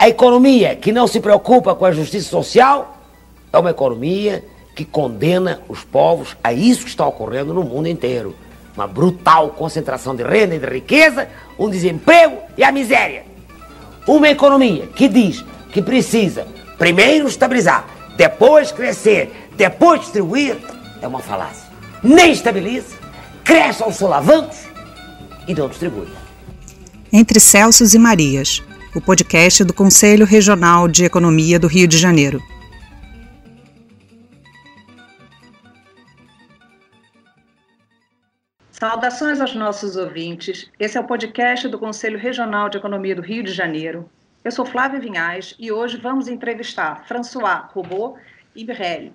A economia que não se preocupa com a justiça social é uma economia que condena os povos a isso que está ocorrendo no mundo inteiro. Uma brutal concentração de renda e de riqueza, um desemprego e a miséria. Uma economia que diz que precisa primeiro estabilizar, depois crescer, depois distribuir, é uma falácia. Nem estabiliza, cresce aos solavancos e não distribui. Entre Celsos e Marias, o podcast do Conselho Regional de Economia do Rio de Janeiro. Saudações aos nossos ouvintes. Esse é o podcast do Conselho Regional de Economia do Rio de Janeiro. Eu sou Flávia Vinhais e hoje vamos entrevistar François Robot e Mirelle.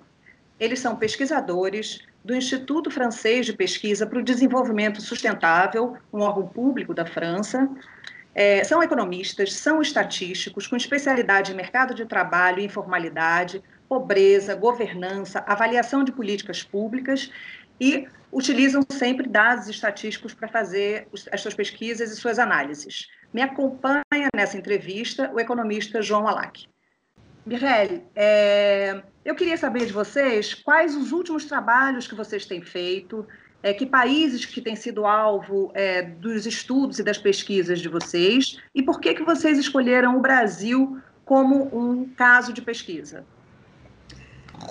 Eles são pesquisadores do Instituto Francês de Pesquisa para o Desenvolvimento Sustentável, um órgão público da França. É, são economistas, são estatísticos, com especialidade em mercado de trabalho informalidade, pobreza, governança, avaliação de políticas públicas e utilizam sempre dados estatísticos para fazer as suas pesquisas e suas análises. Me acompanha nessa entrevista o economista João Alac. Mirelle, é, eu queria saber de vocês quais os últimos trabalhos que vocês têm feito, é, que países que têm sido alvo é, dos estudos e das pesquisas de vocês, e por que, que vocês escolheram o Brasil como um caso de pesquisa.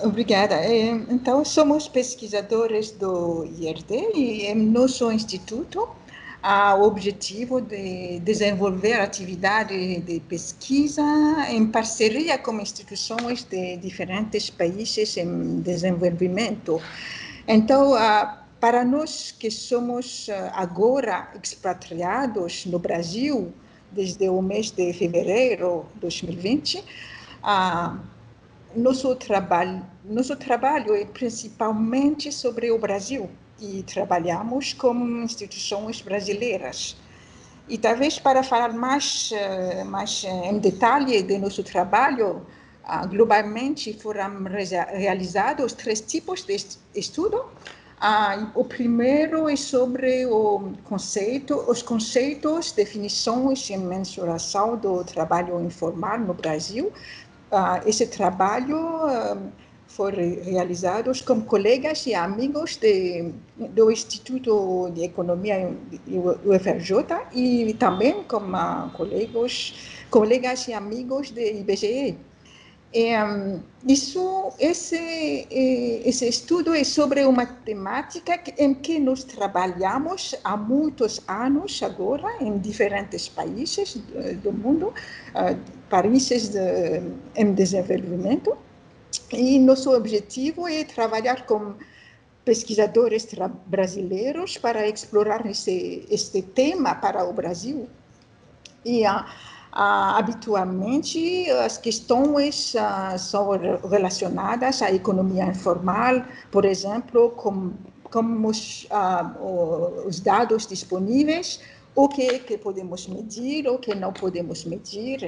Obrigada. É, então, somos pesquisadores do IRD e em nosso instituto o objetivo de desenvolver atividade de pesquisa em parceria com instituições de diferentes países em desenvolvimento. Então, para nós que somos agora expatriados no Brasil, desde o mês de fevereiro de 2020, nosso trabalho, nosso trabalho é principalmente sobre o Brasil e trabalhamos com instituições brasileiras. E talvez para falar mais, eh, mais eh, em detalhe de nosso trabalho, ah, globalmente foram realizados três tipos de estudo. Ah, o primeiro é sobre o conceito, os conceitos, definições e mensuração do trabalho informal no Brasil. Ah, esse trabalho foram realizados com colegas e amigos de, do Instituto de Economia do UFRJ e também com colegas, colegas e amigos de IBGE. Um, isso, esse, esse estudo é sobre uma temática em que nós trabalhamos há muitos anos agora em diferentes países do mundo, uh, países de, em desenvolvimento, e nosso objetivo é trabalhar com pesquisadores brasileiros para explorar esse, este tema para o Brasil. E uh, habitualmente as questões uh, são relacionadas à economia informal, por exemplo, com, com os, os dados disponíveis, o que, que podemos medir, o que não podemos medir.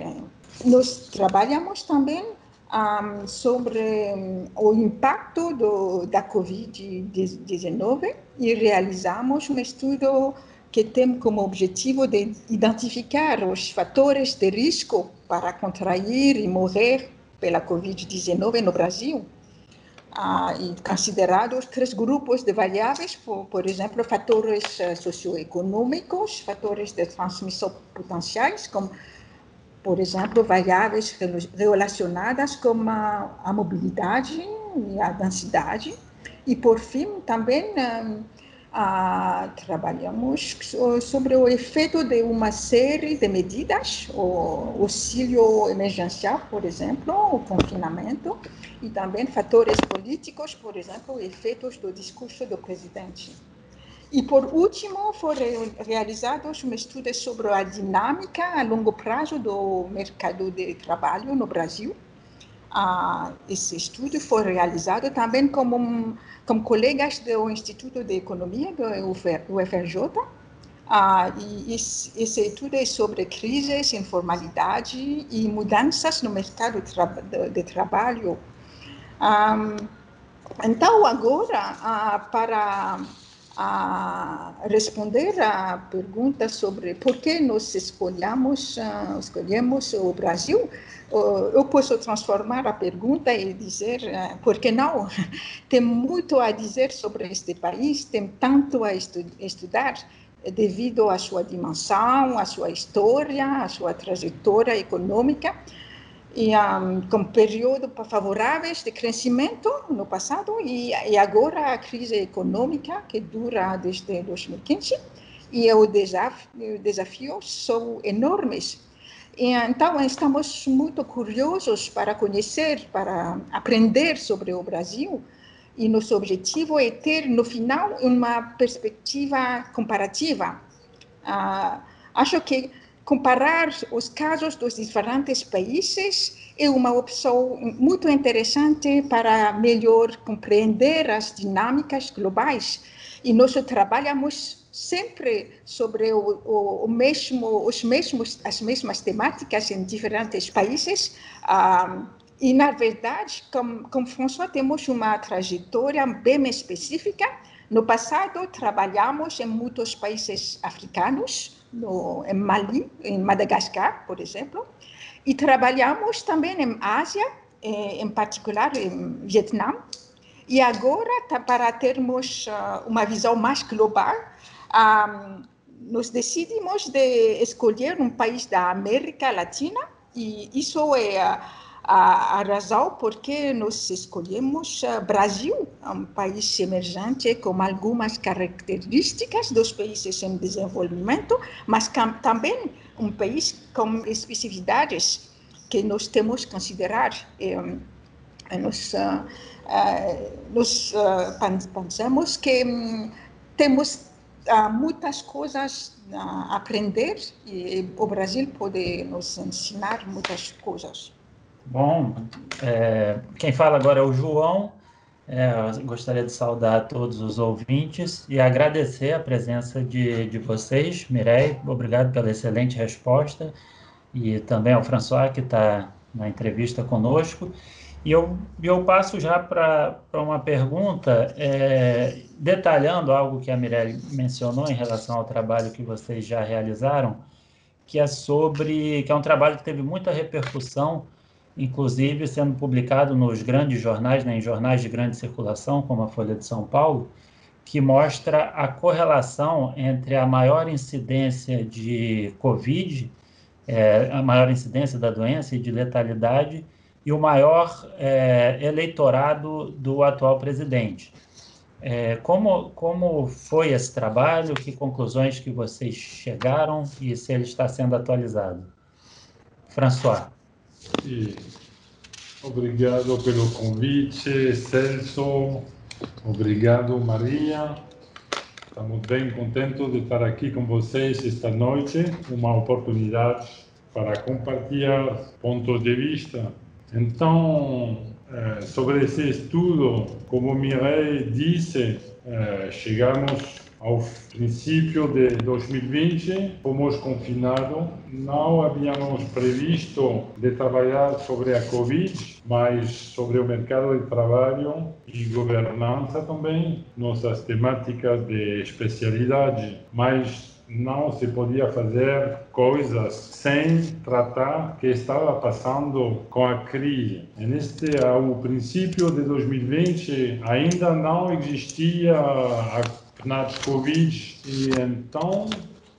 Nós trabalhamos também um, sobre um, o impacto do, da Covid-19 e realizamos um estudo que tem como objetivo de identificar os fatores de risco para contrair e morrer pela Covid-19 no Brasil. Ah, e considerados três grupos de variáveis, por, por exemplo, fatores uh, socioeconômicos, fatores de transmissão potenciais, como por exemplo, variáveis relacionadas com a, a mobilidade e a densidade. E, por fim, também um, a, trabalhamos sobre o efeito de uma série de medidas, o auxílio emergencial, por exemplo, o confinamento, e também fatores políticos, por exemplo, efeitos do discurso do presidente. E, por último, foram realizados um estudo sobre a dinâmica a longo prazo do mercado de trabalho no Brasil. Ah, esse estudo foi realizado também com, com colegas do Instituto de Economia do UFRJ. Ah, e esse, esse estudo é sobre crises, informalidade e mudanças no mercado de, de trabalho. Ah, então, agora, ah, para a responder à pergunta sobre por que nós escolhemos, uh, escolhemos o Brasil, eu posso transformar a pergunta e dizer uh, por que não? tem muito a dizer sobre este país, tem tanto a estu estudar devido à sua dimensão, à sua história, à sua trajetória econômica e um, com períodos favoráveis de crescimento no passado e, e, agora a crise econômica que dura desde 2015 e o desafio, os desafios são enormes. Então, estamos muito curiosos para conhecer, para aprender sobre o Brasil e nosso objetivo é ter, no final, uma perspectiva comparativa. Uh, acho que comparar os casos dos diferentes países é uma opção muito interessante para melhor compreender as dinâmicas globais. E nós trabalhamos sempre sobre o, o, o mesmo, os mesmos, as mesmas temáticas em diferentes países. Ah, e, na verdade, com, com François, temos uma trajetória bem específica. No passado, trabalhamos em muitos países africanos, no, em Mali, em Madagascar, por exemplo, e trabalhamos também em Ásia, eh, em particular em Vietnã, e agora, para termos uh, uma visão mais global, um, nós decidimos de escolher um país da América Latina, e isso é uh, a, a razão por que nós escolhemos uh, Brasil, um país emergente com algumas características dos países em desenvolvimento, mas também um país com especificidades que nós temos que considerar. Um, nós, uh, uh, nós pensamos que um, temos muitas coisas a aprender e o Brasil pode nos ensinar muitas coisas. Bom, é, quem fala agora é o João. É, gostaria de saudar todos os ouvintes e agradecer a presença de, de vocês. Mirei, obrigado pela excelente resposta. E também ao François, que está na entrevista conosco. E eu, eu passo já para uma pergunta, é, detalhando algo que a Mirelle mencionou em relação ao trabalho que vocês já realizaram, que é sobre, que é um trabalho que teve muita repercussão inclusive sendo publicado nos grandes jornais, né, em jornais de grande circulação, como a Folha de São Paulo, que mostra a correlação entre a maior incidência de Covid, é, a maior incidência da doença e de letalidade, e o maior é, eleitorado do atual presidente. É, como, como foi esse trabalho? Que conclusões que vocês chegaram e se ele está sendo atualizado? François. Obrigado pelo convite, Celso. Obrigado, Maria. Estamos bem contentes de estar aqui com vocês esta noite, uma oportunidade para compartilhar pontos de vista. Então, eh, sobre esse estudo, como Mireille disse, eh, chegamos ao princípio de 2020, fomos confinados. Não havíamos previsto de trabalhar sobre a Covid, mas sobre o mercado de trabalho e governança também, nossas temáticas de especialidade. Mas não se podia fazer coisas sem tratar o que estava passando com a crise. Neste ao princípio de 2020 ainda não existia a nas Covid e então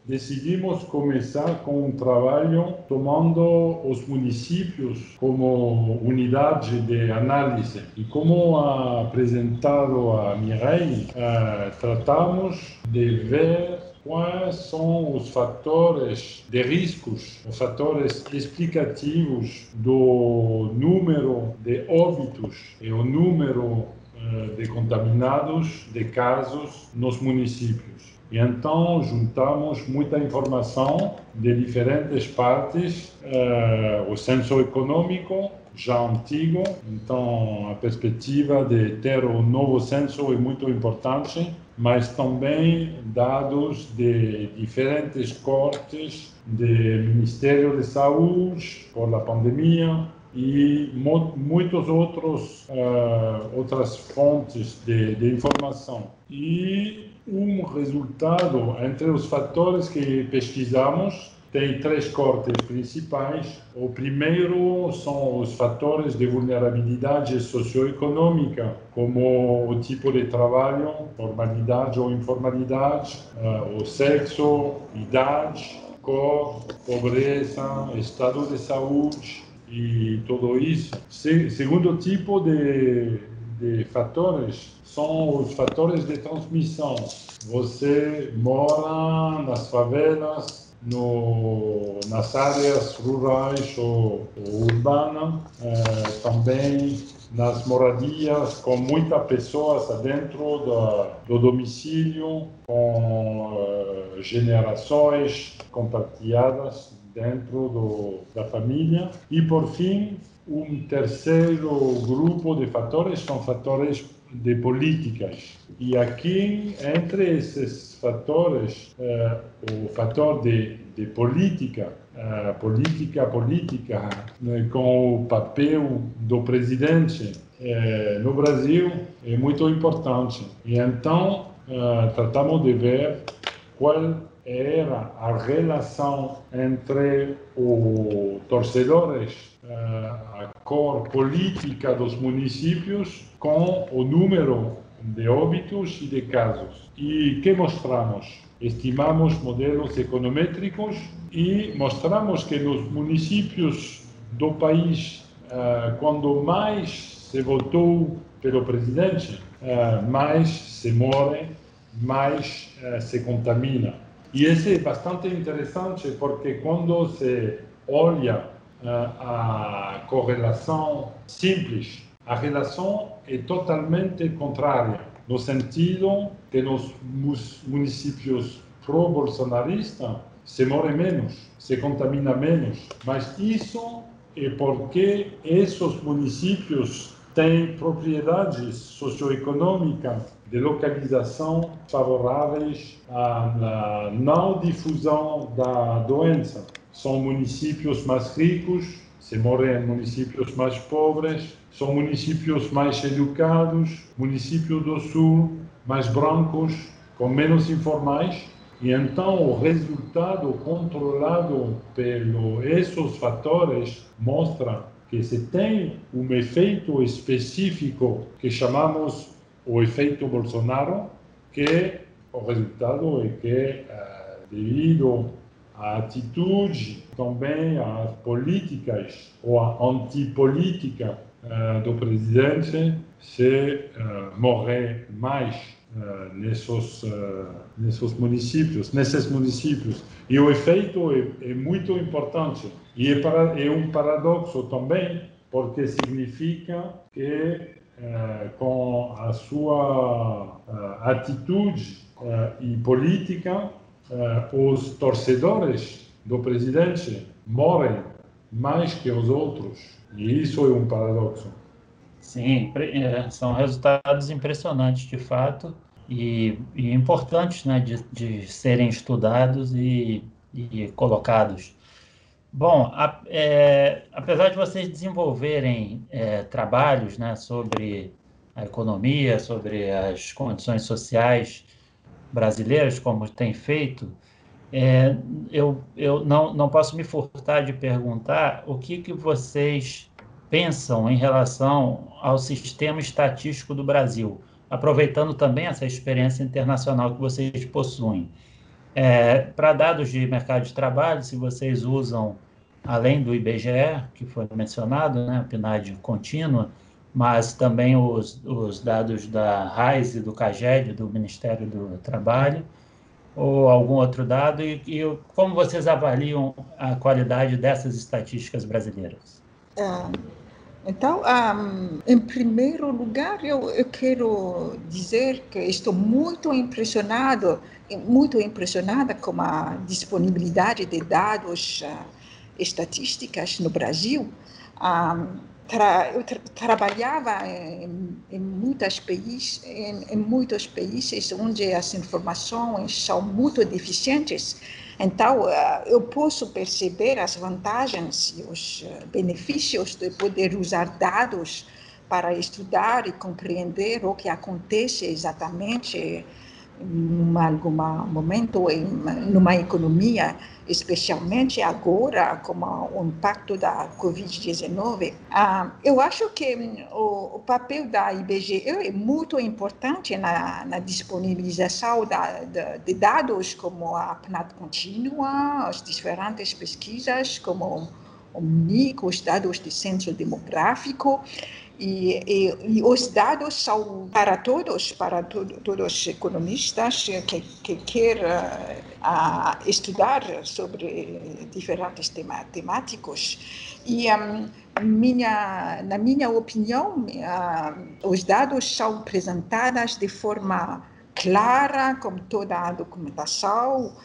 decidimos começar com um trabalho tomando os municípios como unidade de análise. E como apresentado a Mireille, uh, tratamos de ver quais são os fatores de riscos, os fatores explicativos do número de óbitos e o número eh, de contaminados, de casos nos municípios. E então juntamos muita informação de diferentes partes, uh, o censo econômico já antigo, então a perspectiva de ter um novo censo é muito importante, mas também dados de diferentes cortes do Ministério de Saúde por a pandemia, e muitos outros uh, outras fontes de, de, informação. E um resultado entre os fatores que pesquisamos tem três cortes principais. O primeiro são os fatores de vulnerabilidade socioeconômica, como o tipo de trabalho, formalidade ou informalidade, uh, o sexo, idade, cor, pobreza, estado de saúde e tudo isso. Se, segundo tipo de, de fatores são os fatores de transmissão. Você mora nas favelas, no, nas áreas rurais ou, ou urbanas, eh, também nas moradias com muitas pessoas dentro do, do domicílio, com uh, gerações compartilhadas dentro do, da família. E, por fim, um terceiro grupo de fatores são fatores de políticas. E aqui, entre esses fatores, uh, o fator de, de política, uh, política, política, né, com o papel do presidente uh, no Brasil, é muito importante. E então, tratamos de ver qual era a relação entre os torcedores, a cor política dos municípios com o número de óbitos e de casos. E que mostramos? Estimamos modelos econométricos e mostramos que nos municípios do país, ah, quando mais se votou pelo presidente, ah, mais se morre, mais se contamina. E isso é bastante interessante porque quando se olha a correlação simples a relação é totalmente contrária, no sentido que nos municípios pro-bolsonaristas se morre menos, se contamina menos. Mas isso é porque esses municípios têm propriedades socioeconômicas de localização favoráveis à não difusão da doença. São municípios mais ricos, se morre em municípios mais pobres, são municípios mais educados, municípios do sul mais brancos, com menos informais, e então o resultado controlado pelos esses fatores mostra que se tem um efeito específico que chamamos o efeito Bolsonaro, que o resultado é que, eh, devido à atitude, também às políticas ou à antipolítica uh, do presidente se uh, morrer mais uh, nesses, nesses municípios, nesses municípios. E o efeito é, é muito importante. E é, para, é, um paradoxo também, porque significa que com a sua atitude e política, os torcedores do presidente morrem mais que os outros. E isso é um paradoxo. Sim, é, são resultados impressionantes de fato e, e importantes né, de, de, serem estudados e, e colocados. Bom, a, é, apesar de vocês desenvolverem é, trabalhos né, sobre a economia, sobre as condições sociais brasileiras, como tem feito, é, eu, eu não, não posso me furtar de perguntar o que, que vocês pensam em relação ao sistema estatístico do Brasil, aproveitando também essa experiência internacional que vocês possuem. É, Para dados de mercado de trabalho, se vocês usam, além do IBGE, que foi mencionado, né, a PNAD contínua, mas também os, os dados da RAIS e do CAGED, do Ministério do Trabalho, ou algum outro dado e, e como vocês avaliam a qualidade dessas estatísticas brasileiras? Ah, então, um, em primeiro lugar, eu, eu, quero dizer que estou muito impressionado, muito impressionada com a disponibilidade de dados uh, estatísticas no Brasil. Um, tra, eu tra, trabalhava em, em, muitos países, em, em, muitos países onde as informações são muito deficientes. Então, eu posso perceber as vantagens e os benefícios de poder usar dados para estudar e compreender o que acontece exatamente em algum momento em numa economia, especialmente agora com o impacto da Covid-19. Ah, eu acho que o, o, papel da IBGE é muito importante na, na disponibilização da, da, de dados como a PNAD contínua, as diferentes pesquisas como o MNIC, os dados de censo demográfico, e, e, e, os dados são para todos, para to, todos os economistas que, que querem uh, estudar sobre diferentes temáticos. E um, minha, na minha opinião, uh, os dados são apresentados de forma clara, com toda a documentação,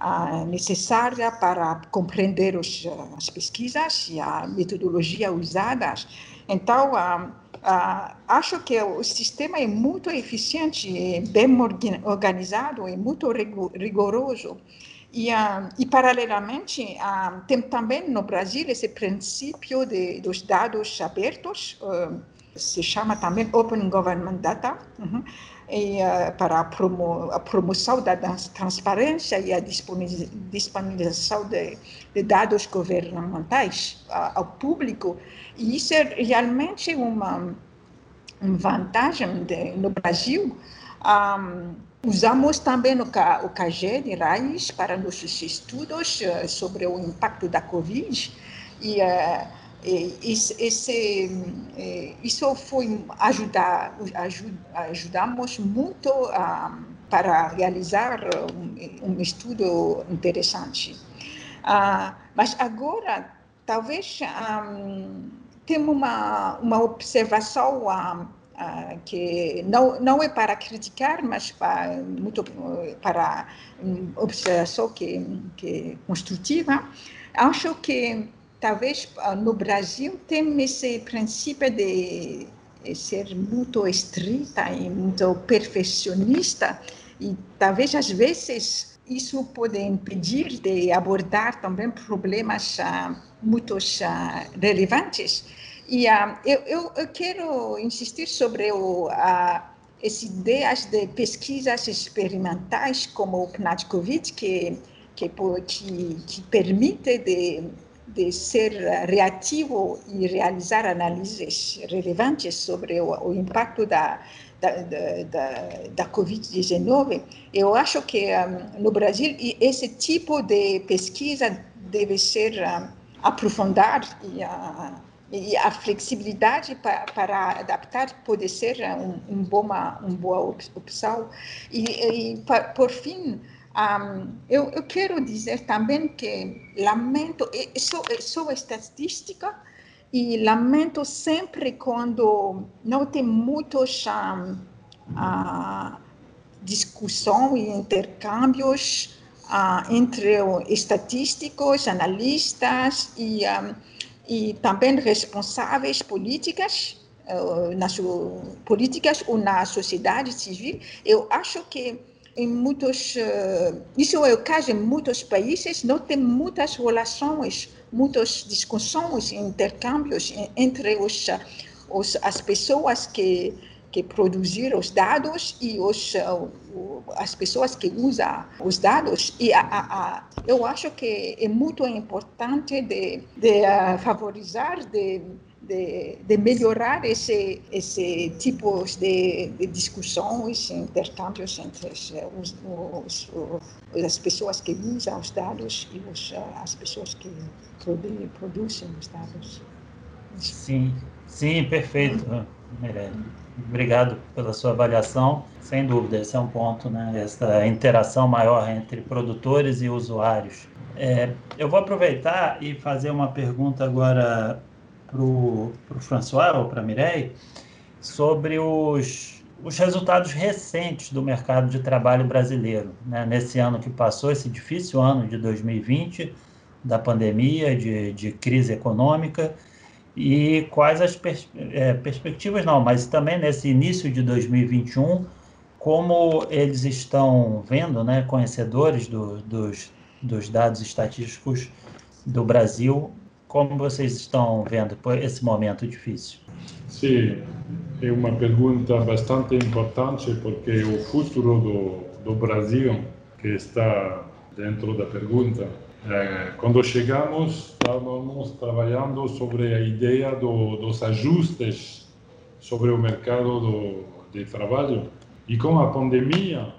uh, necessária para compreender os, as pesquisas e a metodologia usadas. Então, ah, ah, acho que o sistema é muito eficiente, é bem organizado, é muito rigoroso. E, ah, e paralelamente, tem também no Brasil esse princípio de, dos dados abertos, se chama também Open Government Data, uhum, para a, promo, a, promoção da transparência e a disponibilização de, de dados governamentais ao público. E isso é realmente uma, uma vantagem de, no Brasil. Um, usamos também o, o KG de raiz para nossos estudos uh, sobre o impacto da Covid. E, uh, esse, esse, eh, isso foi ajudar, ajud, ajudamos muito uh, para realizar um, um estudo interessante. Uh, mas agora, talvez um, temos uma, uma observação uh, que não, não é para criticar, mas para, muito para uma observação que, que é construtiva. Acho que talvez uh, no Brasil tem esse princípio de ser muito estrita e muito perfeccionista e talvez às vezes isso pode impedir de abordar também problemas uh, muito uh, relevantes. E uh, eu, eu, eu, quero insistir sobre o, uh, as ideias de pesquisas experimentais como o PNAD-COVID, que, que, que, que permite de, de ser reativo e realizar análises relevantes sobre o, o impacto da, da, da, da Covid-19. Eu acho que um, no Brasil esse tipo de pesquisa deve ser um, aprofundado e uh, e a flexibilidade para, para adaptar pode ser um, um boma, uma boa opção. E, e por fim, um, eu, eu, quero dizer também que lamento, sou, sou estatística e lamento sempre quando não tem muitos um, uh, discussão e intercâmbios uh, entre estatísticos, analistas e um, e também responsáveis políticas uh, nas políticas ou na sociedade civil. Eu acho que em muitos uh, isso é o caso em muitos países não tem muitas relações muitas discussões intercâmbios entre os, os as pessoas que que produzir os dados e os, as pessoas que usam os dados. E a, a, a, eu acho que é muito importante de, de uh, favorizar, de, de, de, melhorar esse, esse tipo de, de discussões, intercâmbios entre os, os, os, as pessoas que usam os dados e os, as pessoas que produzem os dados. Sim, sim, perfeito, Mirelle. Obrigado pela sua avaliação. Sem dúvida, esse é um ponto, né? Essa interação maior entre produtores e usuários. É, eu vou aproveitar e fazer uma pergunta agora para o François ou para a Mireille sobre os, os resultados recentes do mercado de trabalho brasileiro. Né? Nesse ano que passou, esse difícil ano de 2020, da pandemia, de, de crise econômica, e quais as pers é, perspectivas, não, mas também nesse início de 2021, como eles estão vendo, né, conhecedores do, dos, dos dados estatísticos do Brasil. Como vocês estão vendo esse momento difícil? Sim, é uma pergunta bastante importante porque o futuro do, do Brasil, que está dentro da pergunta, é, quando chegamos, estávamos trabalhando sobre a ideia do, dos ajustes sobre o mercado do, de trabalho e com a pandemia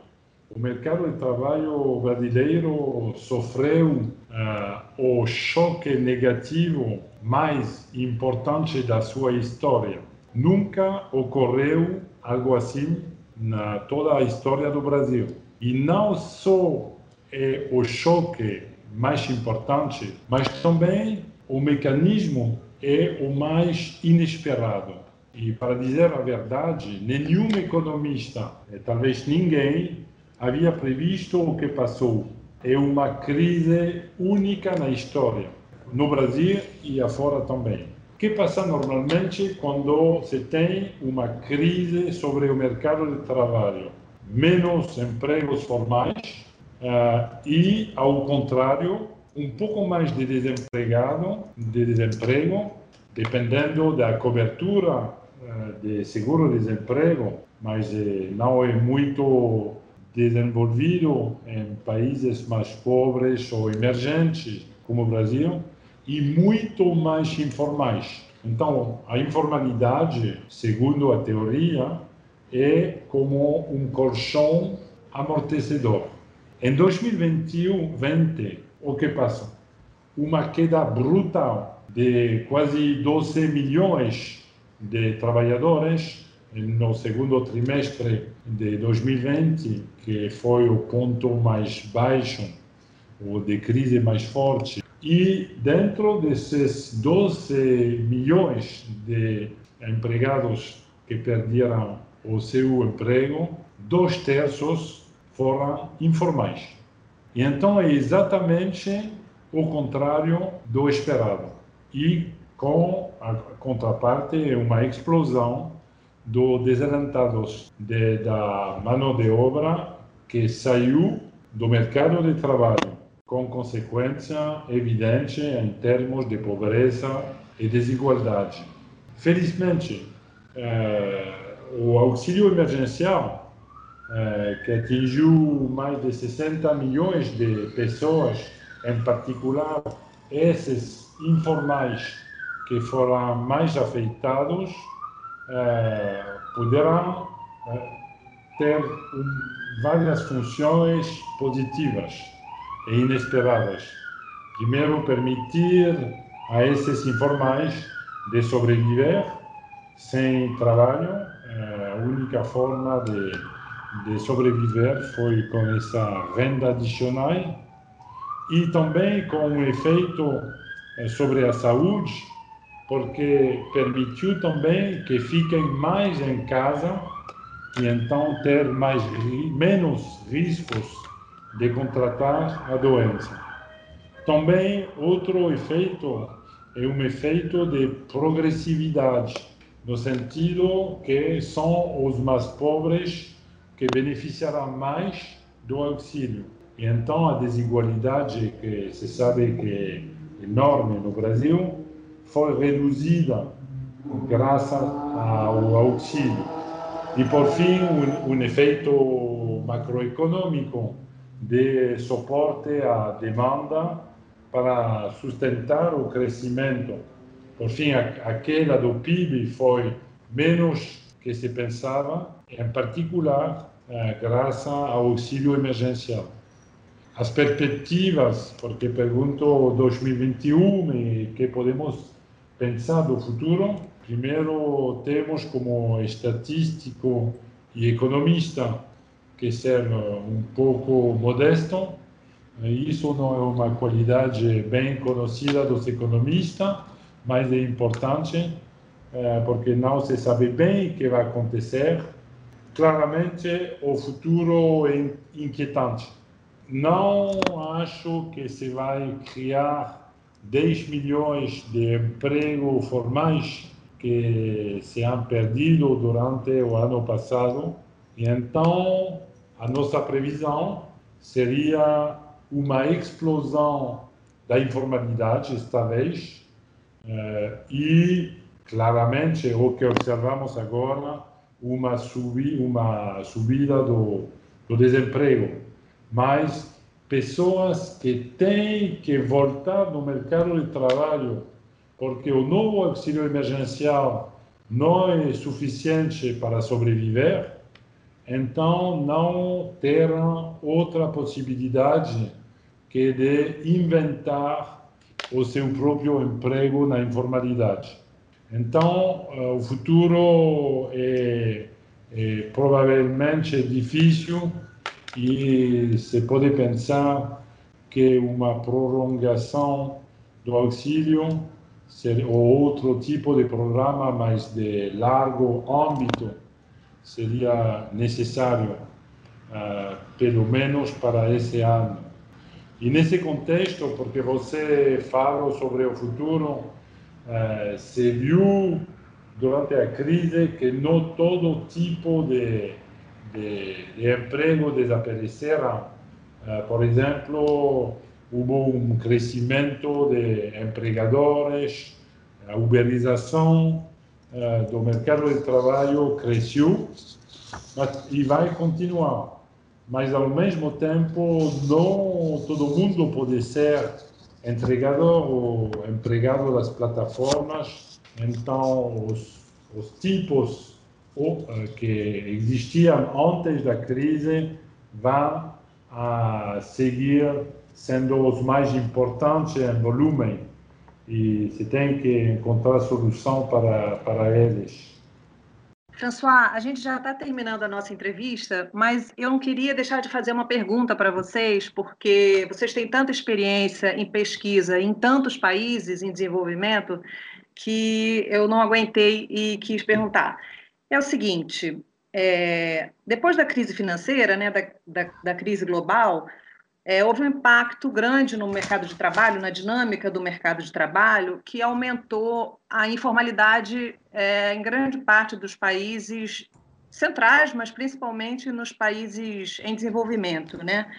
o mercado de trabalho brasileiro sofreu uh, o choque negativo mais importante da sua história. Nunca ocorreu algo assim na toda a história do Brasil. E não só é o choque mais importante, mas também o mecanismo é o mais inesperado. E para dizer a verdade, nenhum economista, talvez ninguém, havia previsto o que passou. É uma crise única na história, no Brasil e afora também. O que passa normalmente quando se tem uma crise sobre o mercado de trabalho? Menos empregos formais uh, e, ao contrário, um pouco mais de desempregado, de desemprego, dependendo da cobertura uh, de seguro-desemprego, mas uh, não é muito desenvolvido em países mais pobres ou emergentes, como o Brasil, e muito mais informais. Então, a informalidade, segundo a teoria, é como um colchão amortecedor. Em 2021, 20, o que passa? Uma queda brutal de quase 12 milhões de trabalhadores no segundo trimestre de 2020, que foi o ponto mais baixo, o de crise mais forte. E dentro desses 12 milhões de empregados que perderam o seu emprego, dois terços foram informais. E então é exatamente o contrário do esperado. E com a contraparte, uma explosão do desalentados de, da mão de obra que saiu do mercado de trabalho, com consequência evidente em termos de pobreza e desigualdade. Felizmente, eh, o auxílio emergencial, eh, que atingiu mais de 60 milhões de pessoas, em particular esses informais que foram mais afetados, é, poderão é, ter várias funções positivas e inesperadas. Primeiro, permitir a esses informais de sobreviver sem trabalho. É, a única forma de, de sobreviver foi com essa renda adicional e também com um efeito sobre a saúde porque permitiu também que fiquem mais em casa e então ter mais menos riscos de contratar a doença. Também outro efeito é um efeito de progressividade, no sentido que são os mais pobres que beneficiarão mais do auxílio. E então a desigualdade que se sabe que é enorme no Brasil foi reduzida graças ao auxílio. E, por fim, um, um efeito macroeconômico de suporte à demanda para sustentar o crescimento. Por fim, a, a queda do PIB foi menos que se pensava, em particular eh, graças ao auxílio emergencial. As perspectivas, porque pergunto 2021 e que podemos pensando o futuro, primeiro temos como estatístico e economista que ser um pouco modesto. Isso não é uma qualidade bem conhecida dos economistas, mas é importante eh, porque não se sabe bem o que vai acontecer. Claramente, o futuro é inquietante. Não acho que se vai criar 10 milhões de empregos formais que se han perdido durante o ano passado. E então, a nossa previsão seria uma explosão da informalidade, esta vez, e claramente o que observamos agora, uma, uma subida do, do desemprego. Mas pessoas que têm que voltar no mercado de trabalho porque o novo auxílio emergencial não é suficiente para sobreviver, então não terão outra possibilidade que de inventar o seu próprio emprego na informalidade. Então, eh, o futuro é, é provavelmente difícil e se pode pensar que uma prolongação do auxílio ou outro tipo de programa, mas de largo âmbito, seria necessário, uh, pelo menos para esse ano. E nesse contexto, porque você falou sobre o futuro, uh, se viu durante a crise que não todo tipo de, de, de emprego desapareceram. Uh, por exemplo, houve um crescimento de empregadores, a uberização uh, do mercado de trabalho cresceu mas, e vai continuar. Mas, ao mesmo tempo, não todo mundo pode ser entregador ou empregado das plataformas. Então, os, os tipos que existiam antes da crise vão a seguir sendo os mais importantes em volume e se tem que encontrar solução para, para eles. François, a gente já está terminando a nossa entrevista, mas eu não queria deixar de fazer uma pergunta para vocês, porque vocês têm tanta experiência em pesquisa em tantos países em desenvolvimento que eu não aguentei e quis perguntar. É o seguinte: é, depois da crise financeira, né, da, da, da crise global, é, houve um impacto grande no mercado de trabalho, na dinâmica do mercado de trabalho, que aumentou a informalidade é, em grande parte dos países centrais, mas principalmente nos países em desenvolvimento, né?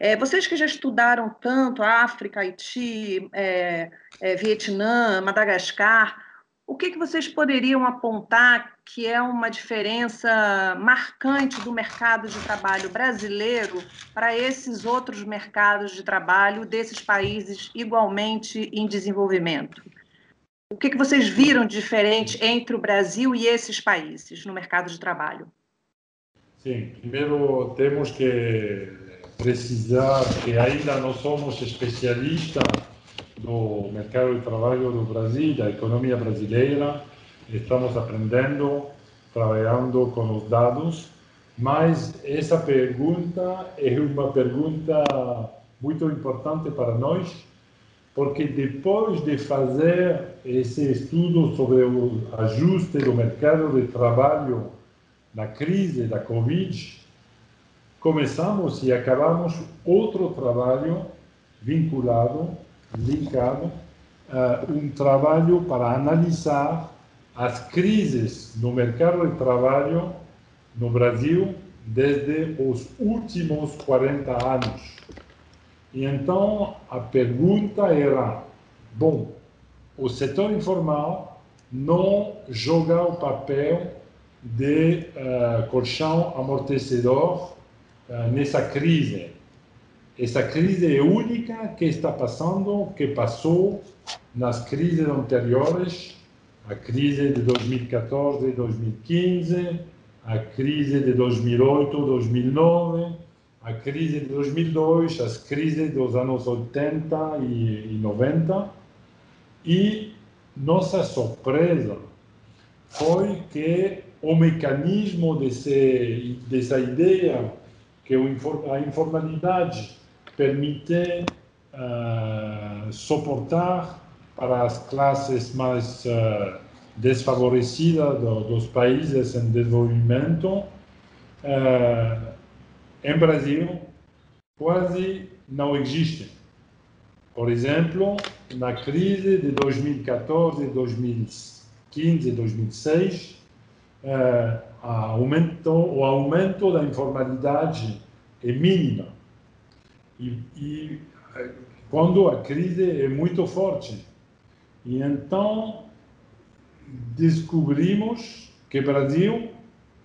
É, vocês que já estudaram tanto África, Haiti, é, é, Vietnã, Madagascar, o que, que vocês poderiam apontar que é uma diferença marcante do mercado de trabalho brasileiro para esses outros mercados de trabalho desses países igualmente em desenvolvimento? O que, que vocês viram de diferente entre o Brasil e esses países no mercado de trabalho? Sim, primeiro temos que precisar que ainda não somos especialistas do mercado de trabalho do Brasil, da economia brasileira. Estamos aprendendo, trabalhando com os dados, mas essa pergunta é uma pergunta muito importante para nós, porque depois de fazer esse estudo sobre o ajuste do mercado de trabalho na crise da Covid, começamos e acabamos outro trabalho vinculado linkado uh, um trabalho para analisar as crises no mercado de trabalho no Brasil desde os últimos 40 anos. E então a pergunta era: bom, o setor informal não joga o papel de uh, colchão amortecedor uh, nessa crise. Essa crise é única que está passando, que passou nas crises anteriores, a crise de 2014 e 2015, a crise de 2008, 2009, a crise de 2002, as crises dos anos 80 e 90. E nossa surpresa foi que o mecanismo desse, dessa ideia que a informalidade permite uh, suportar para as classes mais uh, desfavorecidas do, dos países em desenvolvimento. Uh, em Brasil, quase não existe. Por exemplo, na crise de 2014, 2015, 2006, uh, o aumento da informalidade é mínimo e, e quando a crise é muito forte. E então descobrimos que o Brasil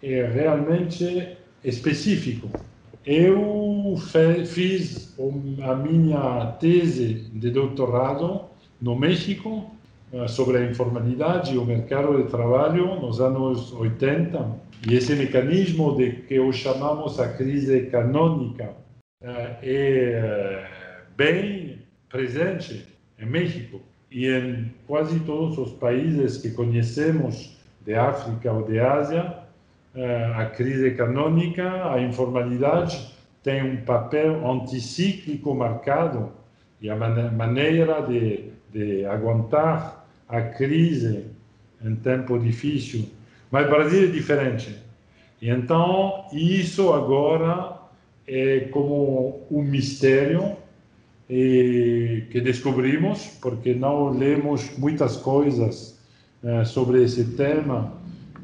é realmente específico. Eu fiz a minha tese de doutorado no México eh, sobre a informalidade e o mercado de trabalho nos anos 80 e esse mecanismo de que o chamamos a crise canônica é eh, bem presente em México e em quase todos os países que conhecemos de África ou de Ásia, eh, a crise canônica, a informalidade tem um papel anticíclico marcado e a maneira de, de aguentar a crise em tempo difícil. Mas o Brasil é diferente. E então, isso agora é como um mistério e que descobrimos, porque não lemos muitas coisas uh, sobre esse tema,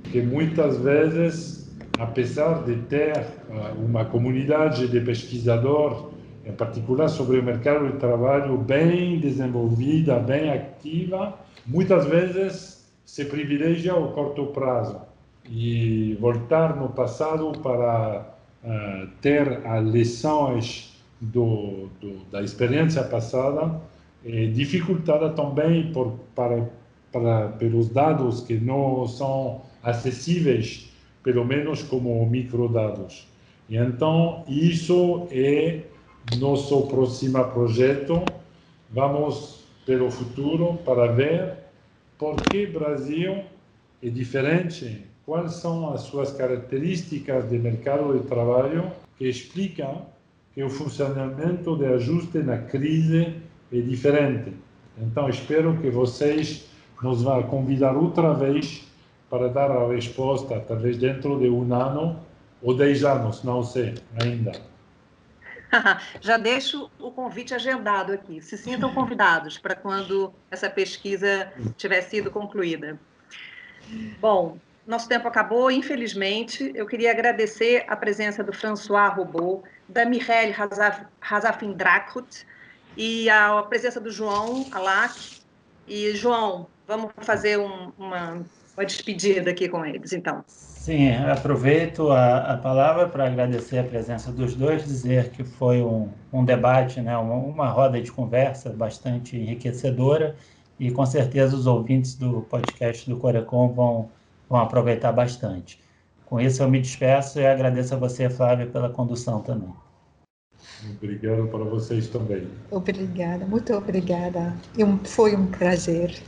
que muitas vezes, apesar de ter uh, uma comunidade de pesquisadores, em particular sobre o mercado de trabalho bem desenvolvida, bem ativa, muitas vezes se privilegia o curto prazo e voltar no passado para uh, ter as lições do, do, da experiência passada, é dificultada também por, para, para, pelos dados que não são acessíveis, pelo menos como microdados. E então, isso é nosso próximo projeto. Vamos pelo futuro para ver por que Brasil é diferente, quais são as suas características de mercado de trabalho que explicam que o funcionamento de ajuste na crise é diferente. Então, espero que vocês nos vão convidar outra vez para dar a resposta, talvez dentro de um ano ou dez anos, não sei ainda. Já deixo o convite agendado aqui. Se sintam convidados para quando essa pesquisa tiver sido concluída. Bom, nosso tempo acabou, infelizmente. Eu queria agradecer a presença do François Robot, da Mireille Hazafindrakut e a presença do João Alac. E, João, vamos fazer um, uma, uma despedida aqui com eles, então. Sim, aproveito a, a palavra para agradecer a presença dos dois, dizer que foi um, um debate, né, uma, uma roda de conversa bastante enriquecedora e com certeza os ouvintes do podcast do Corecon vão vão aproveitar bastante. Com isso, eu me despeço e agradeço a você, Flávia, pela condução também. Obrigado para vocês também. Obrigada, muito obrigada. Foi um prazer.